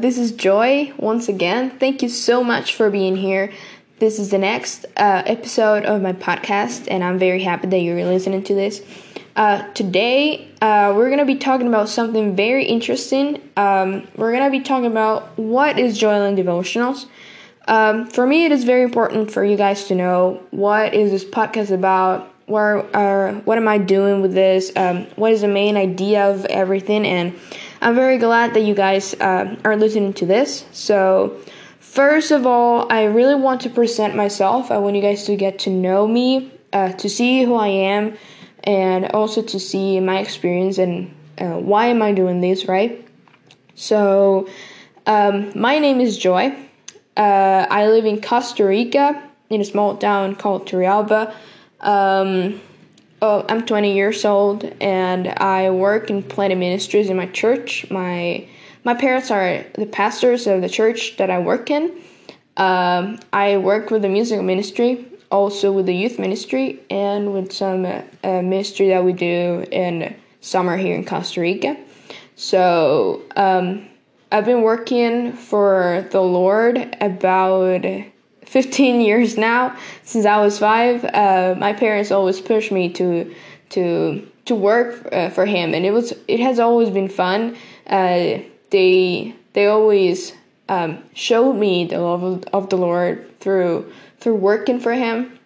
This is Joy once again. Thank you so much for being here. This is the next uh, episode of my podcast, and I'm very happy that you're listening to this. Uh, today, uh, we're going to be talking about something very interesting. Um, we're going to be talking about what is Joyland Devotionals. Um, for me, it is very important for you guys to know what is this podcast about, where, uh, what am I doing with this, um, what is the main idea of everything, and I'm very glad that you guys uh, are listening to this. So, First of all, I really want to present myself. I want you guys to get to know me, uh, to see who I am, and also to see my experience and uh, why am I doing this, right? So, um, my name is Joy. Uh, I live in Costa Rica in a small town called Turrialba. Um, oh, I'm 20 years old and I work in Planet Ministries in my church. My my parents are the pastors of the church that I work in. Um, I work with the music ministry, also with the youth ministry, and with some uh, uh, ministry that we do in summer here in Costa Rica. So um, I've been working for the Lord about 15 years now, since I was five. Uh, my parents always pushed me to to to work uh, for Him, and it was it has always been fun. Uh, they they always um, showed me the love of, of, the Lord through through working for Him,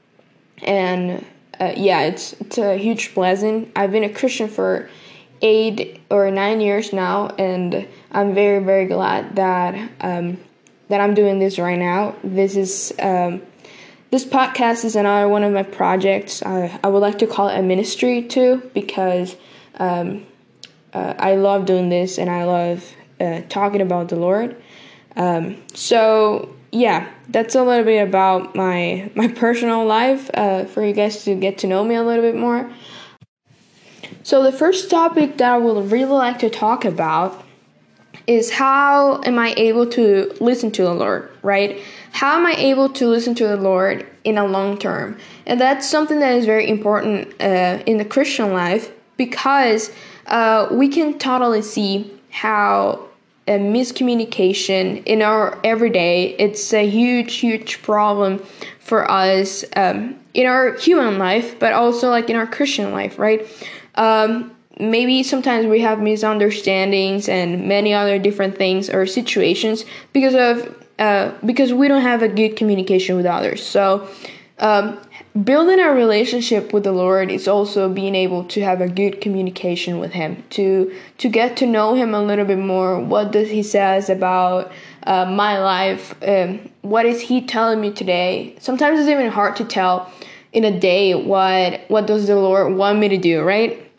and uh, yeah, it's it's a huge blessing. I've been a Christian for eight or nine years now, and I'm very very glad that um, that I'm doing this right now. This is um, this podcast is another one of my projects. I, I would like to call it a ministry too because um, uh, I love doing this and I love uh, talking about the Lord. Um, so yeah, that's a little bit about my my personal life uh, for you guys to get to know me a little bit more. So the first topic that I would really like to talk about is how am I able to listen to the Lord, right? How am I able to listen to the Lord in a long term? And that's something that is very important uh, in the Christian life because uh, we can totally see how a miscommunication in our everyday it's a huge huge problem for us um, in our human life but also like in our christian life right um, maybe sometimes we have misunderstandings and many other different things or situations because of uh, because we don't have a good communication with others. So um, building a relationship with the lord is also being able to have a good communication with him to to get to know him a little bit more. What does he says about uh, my life? Um, what is he telling me today? Sometimes it's even hard to tell in a day what what does the lord want me to do right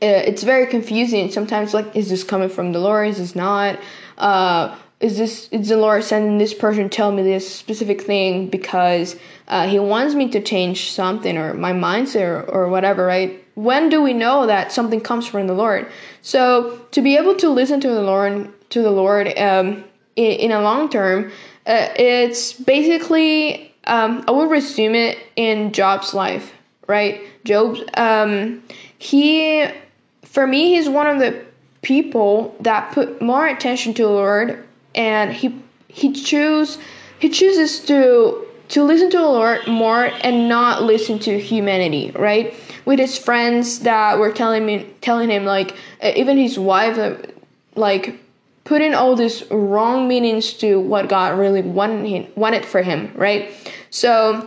it's very confusing sometimes like is this coming from the lord is this not uh, is this is the Lord sending this person tell me this specific thing because uh, He wants me to change something or my mindset or, or whatever, right? When do we know that something comes from the Lord? So to be able to listen to the Lord to the Lord um, in, in, a long term, uh, it's basically um, I would resume it in Job's life, right? Job, um, he for me he's one of the people that put more attention to the Lord and he he choose he chooses to to listen to the Lord more and not listen to humanity, right? With his friends that were telling me telling him like even his wife uh, like putting all these wrong meanings to what God really wanted wanted for him, right? So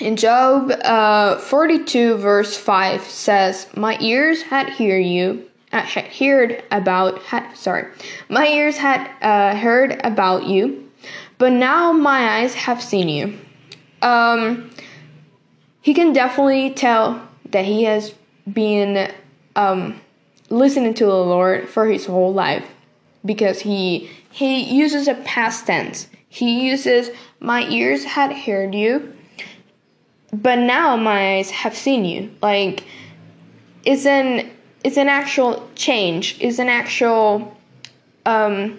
in Job uh, 42 verse 5 says, "My ears had hear you, uh, had heard about had sorry. My ears had uh, heard about you but now my eyes have seen you. Um, he can definitely tell that he has been um, listening to the lord for his whole life because he he uses a past tense. He uses my ears had heard you but now my eyes have seen you like it's an it's an actual change it's an actual um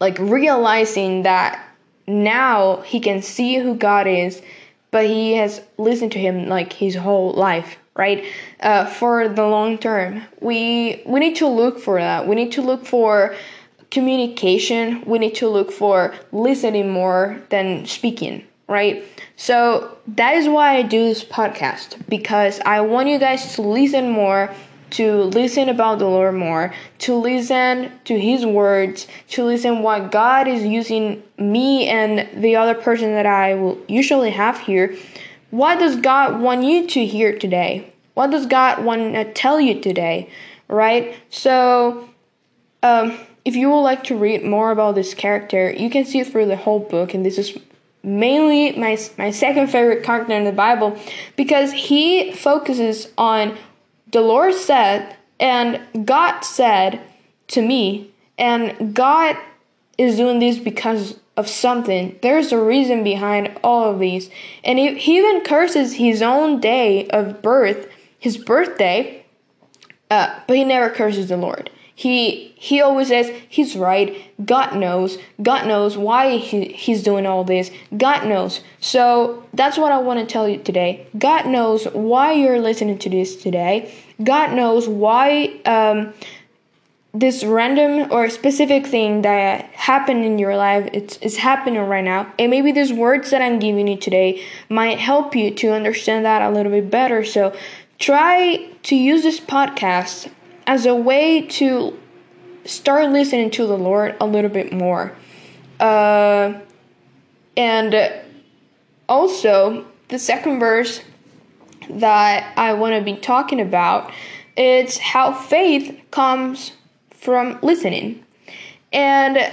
like realizing that now he can see who god is but he has listened to him like his whole life right? Uh, for the long term, we we need to look for that. We need to look for communication. We need to look for listening more than speaking, right? So that is why I do this podcast because I want you guys to listen more, to listen about the Lord more, to listen to His words, to listen what God is using me and the other person that I will usually have here. What does God want you to hear today? What does God want to tell you today? Right? So, um, if you would like to read more about this character, you can see it through the whole book, and this is mainly my my second favorite character in the Bible because he focuses on the Lord said and God said to me and God is doing this because of something. There's a reason behind all of these. And he, he even curses his own day of birth, his birthday, uh, but he never curses the Lord. He he always says he's right. God knows. God knows why he, he's doing all this. God knows. So that's what I want to tell you today. God knows why you're listening to this today. God knows why um, this random or specific thing that happened in your life it's, it's happening right now and maybe these words that i'm giving you today might help you to understand that a little bit better so try to use this podcast as a way to start listening to the Lord a little bit more. Uh, and also, the second verse that I want to be talking about it's how faith comes from listening. And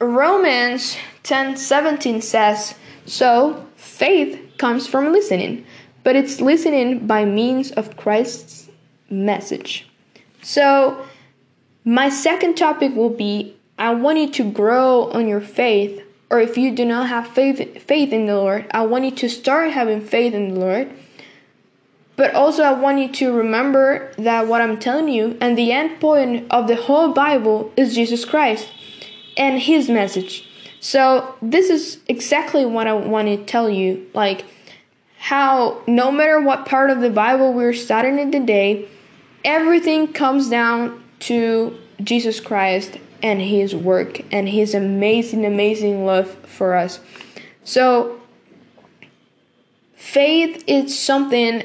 Romans 10:17 says, "So faith comes from listening, but it's listening by means of Christ's message." So, my second topic will be I want you to grow on your faith, or if you do not have faith faith in the Lord, I want you to start having faith in the Lord. But also I want you to remember that what I'm telling you and the end point of the whole Bible is Jesus Christ and his message. So this is exactly what I want to tell you like how no matter what part of the Bible we're studying in the day, everything comes down to Jesus Christ and his work and his amazing, amazing love for us. So, faith is something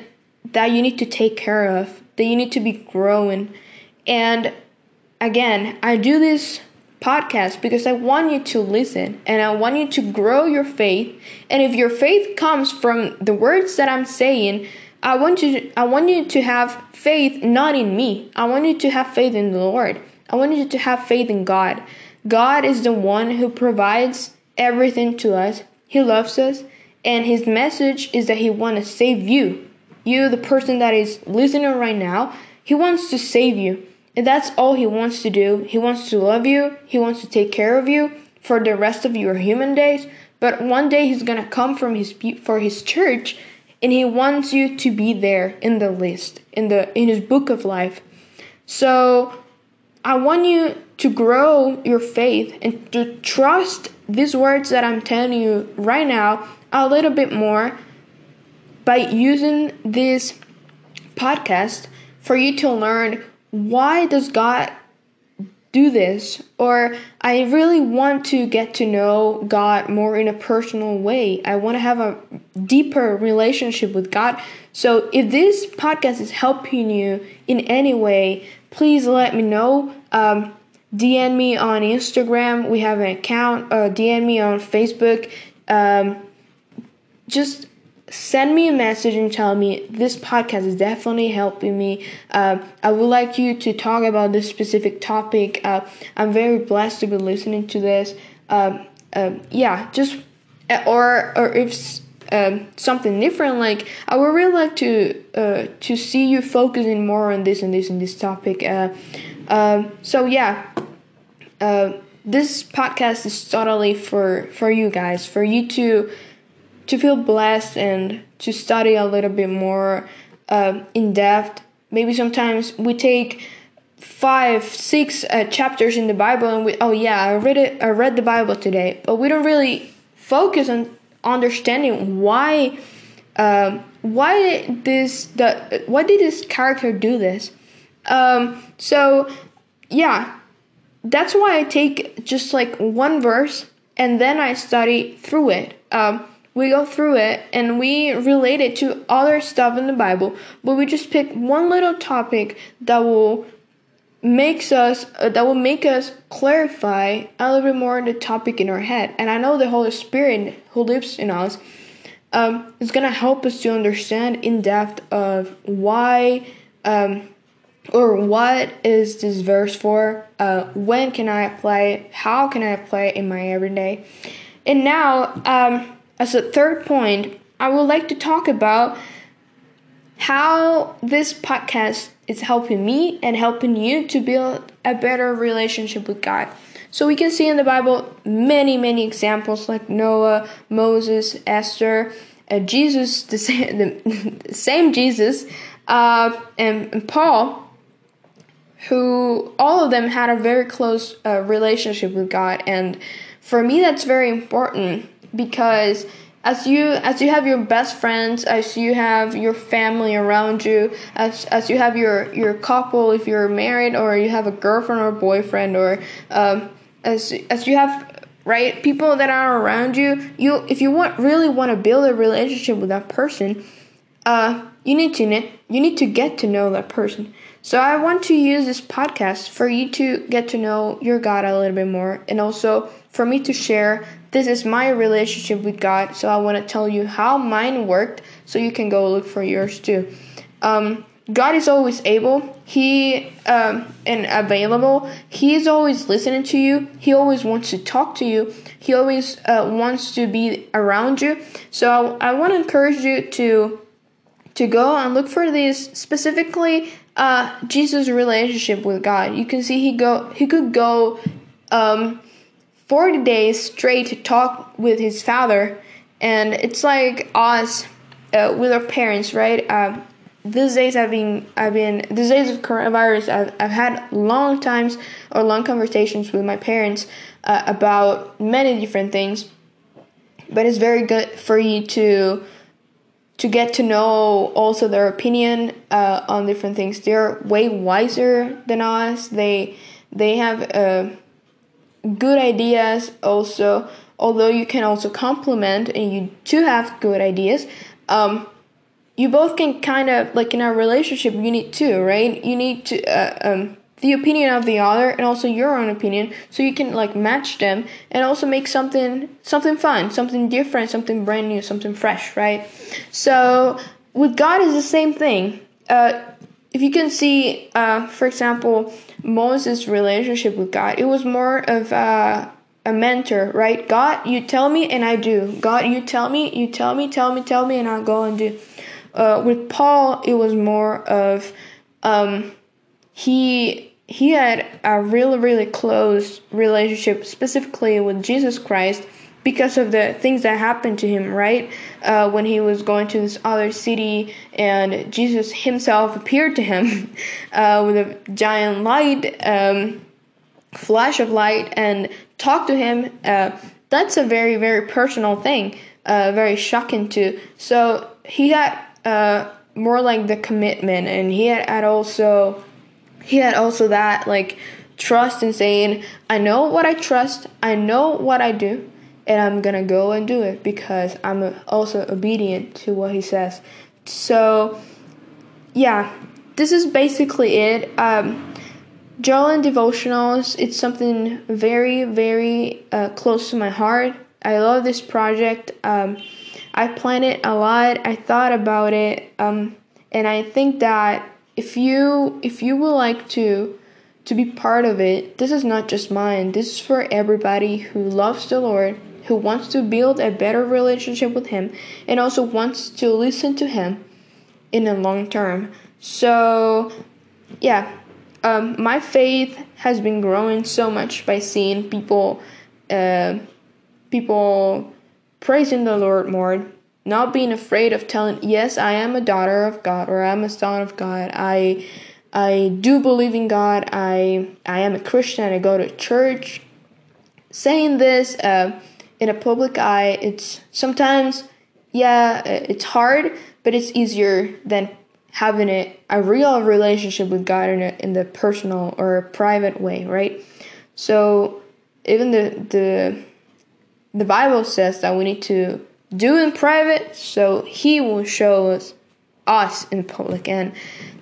that you need to take care of, that you need to be growing. And again, I do this podcast because I want you to listen and I want you to grow your faith. And if your faith comes from the words that I'm saying, I want you I want you to have faith not in me. I want you to have faith in the Lord. I want you to have faith in God. God is the one who provides everything to us. He loves us and his message is that he wants to save you. You the person that is listening right now, he wants to save you. And that's all he wants to do. He wants to love you. He wants to take care of you for the rest of your human days. But one day he's going to come from his for his church and he wants you to be there in the list in the in his book of life. So i want you to grow your faith and to trust these words that i'm telling you right now a little bit more by using this podcast for you to learn why does god do this or I really want to get to know God more in a personal way. I want to have a deeper relationship with God. So if this podcast is helping you in any way, please let me know. Um, DM me on Instagram. We have an account. Uh, DM me on Facebook. Um, just send me a message and tell me this podcast is definitely helping me. Uh, I would like you to talk about this specific topic. Uh, I'm very blessed to be listening to this. Um, um, yeah, just uh, or or if um, something different, like I would really like to uh, to see you focusing more on this and this and this topic. Uh, um, so yeah. Uh, this podcast is totally for for you guys, for you to to feel blessed and to study a little bit more uh, in depth. Maybe sometimes we take five, six uh, chapters in the Bible and we, oh yeah, I read it, I read the Bible today, but we don't really focus on understanding why um, why this the why did this character do this? Um, so yeah that's why i take just like one verse and then i study through it. Um, we go through it and we relate it to other stuff in the bible but we just pick one little topic that will makes us uh, that will make us clarify a little bit more the topic in our head. And i know the holy spirit who lives in us um, is to help us to understand in depth of why um, or what is this verse for? Uh, when can i apply it? How can i apply it in my everyday? And now um, as a third point i would like to talk about how this podcast is helping me and helping you to build a better relationship with god so we can see in the Bible many, many examples like Noah, Moses, Esther, uh, Jesus, the same, the same Jesus, uh, and, and, Paul, who all of them had a very close uh, relationship with God. And for me, that's very important because as you as you have your best friends as you have your family around you as as you have your your couple if you're married or you have a girlfriend or boyfriend or um, as as you have right people that are around you you if you want really want to build a relationship with that person uh you need to you need to get to know that person so i want to use this podcast for you to get to know your god a little bit more and also for me to share this is my relationship with god so i want to tell you how mine worked so you can go look for yours too um God is always able. He um, and available. He is always listening to you. He always wants to talk to you. He always uh, wants to be around you. So I, I want to encourage you to to go and look for these specifically uh, Jesus' relationship with God. You can see he go he could go um, forty days straight to talk with his father, and it's like us uh, with our parents, right? Uh, these days I've been I've been these days of coronavirus I've, I've had long times or long conversations with my parents uh, about many different things but it's very good for you to to get to know also their opinion uh, on different things. They're way wiser than us. They they have uh, good ideas also. Although you can also compliment and you do have good ideas um, you both can kind of like in a relationship you need to right? You need to uh, um, the opinion of the other and also your own opinion so you can like match them and also make something something fun something different something brand new something fresh right? So with god is the same thing. Uh, if you can see uh, for example moses relationship with god it was more of uh, a mentor right? God you tell me and i do. God you tell me you tell me tell me tell me and i'll go and do. Uh, with Paul, it was more of um, he he had a really really close relationship, specifically with Jesus Christ, because of the things that happened to him. Right uh, when he was going to this other city, and Jesus himself appeared to him uh, with a giant light, um, flash of light, and talked to him. Uh, that's a very very personal thing, uh, very shocking too. So he had uh, more like the commitment, and he had, had also he had also that like trust in saying, I know what I trust, I know what I do, and I'm gonna go and do it because I'm also obedient to what he says. So, yeah, this is basically it. Um, Joyland Devotionals, it's something very, very uh, close to my heart. I love this project. Um, I planned it a lot. I thought about it, um, and I think that if you if you would like to to be part of it, this is not just mine. This is for everybody who loves the Lord, who wants to build a better relationship with Him, and also wants to listen to Him in the long term. So, yeah, um, my faith has been growing so much by seeing people, uh, people praising the Lord more, not being afraid of telling, yes, I am a daughter of God or I'm a son of God. I I do believe in God. I I am a Christian. I go to church. Saying this uh, in a public eye, it's sometimes yeah, it's hard, but it's easier than having a, a real relationship with God in, a, in the personal or private way, right? So even the the the Bible says that we need to do in private, so He will show us us in public. And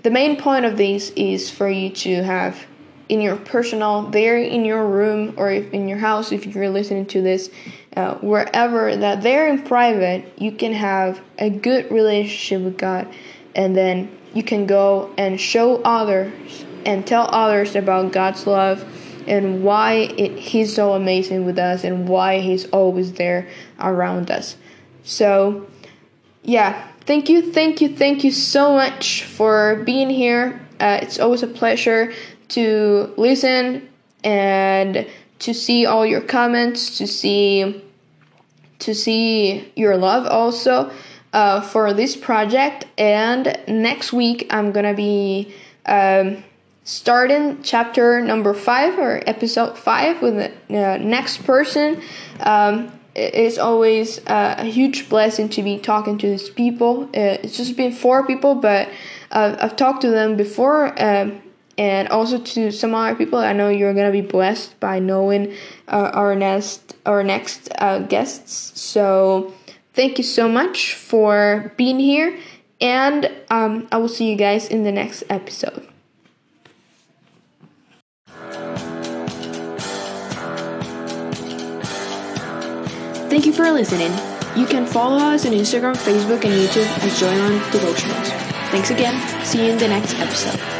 the main point of this is for you to have in your personal, there in your room or if in your house, if you're listening to this, uh, wherever that there in private, you can have a good relationship with God, and then you can go and show others and tell others about God's love and why it, He's so amazing with us and why He's always there around us. So, yeah, thank you, thank you, thank you so much for being here. Uh, it's always a pleasure to listen and to see all your comments, to see to see your love also uh, for this project. And next week I'm gonna be um, starting chapter number five or episode five with the uh, next person. Um, it's always uh, a huge blessing to be talking to these people. Uh, it's just been four people, but uh, I've talked to them before um, and also to some other people. I know you're gonna be blessed by knowing uh, our next our next uh, guests. So thank you so much for being here, and um, I will see you guys in the next episode. Thank you for listening. You can follow us on Instagram, Facebook, and YouTube as Joyland Devotionals. Thanks again. See you in the next episode.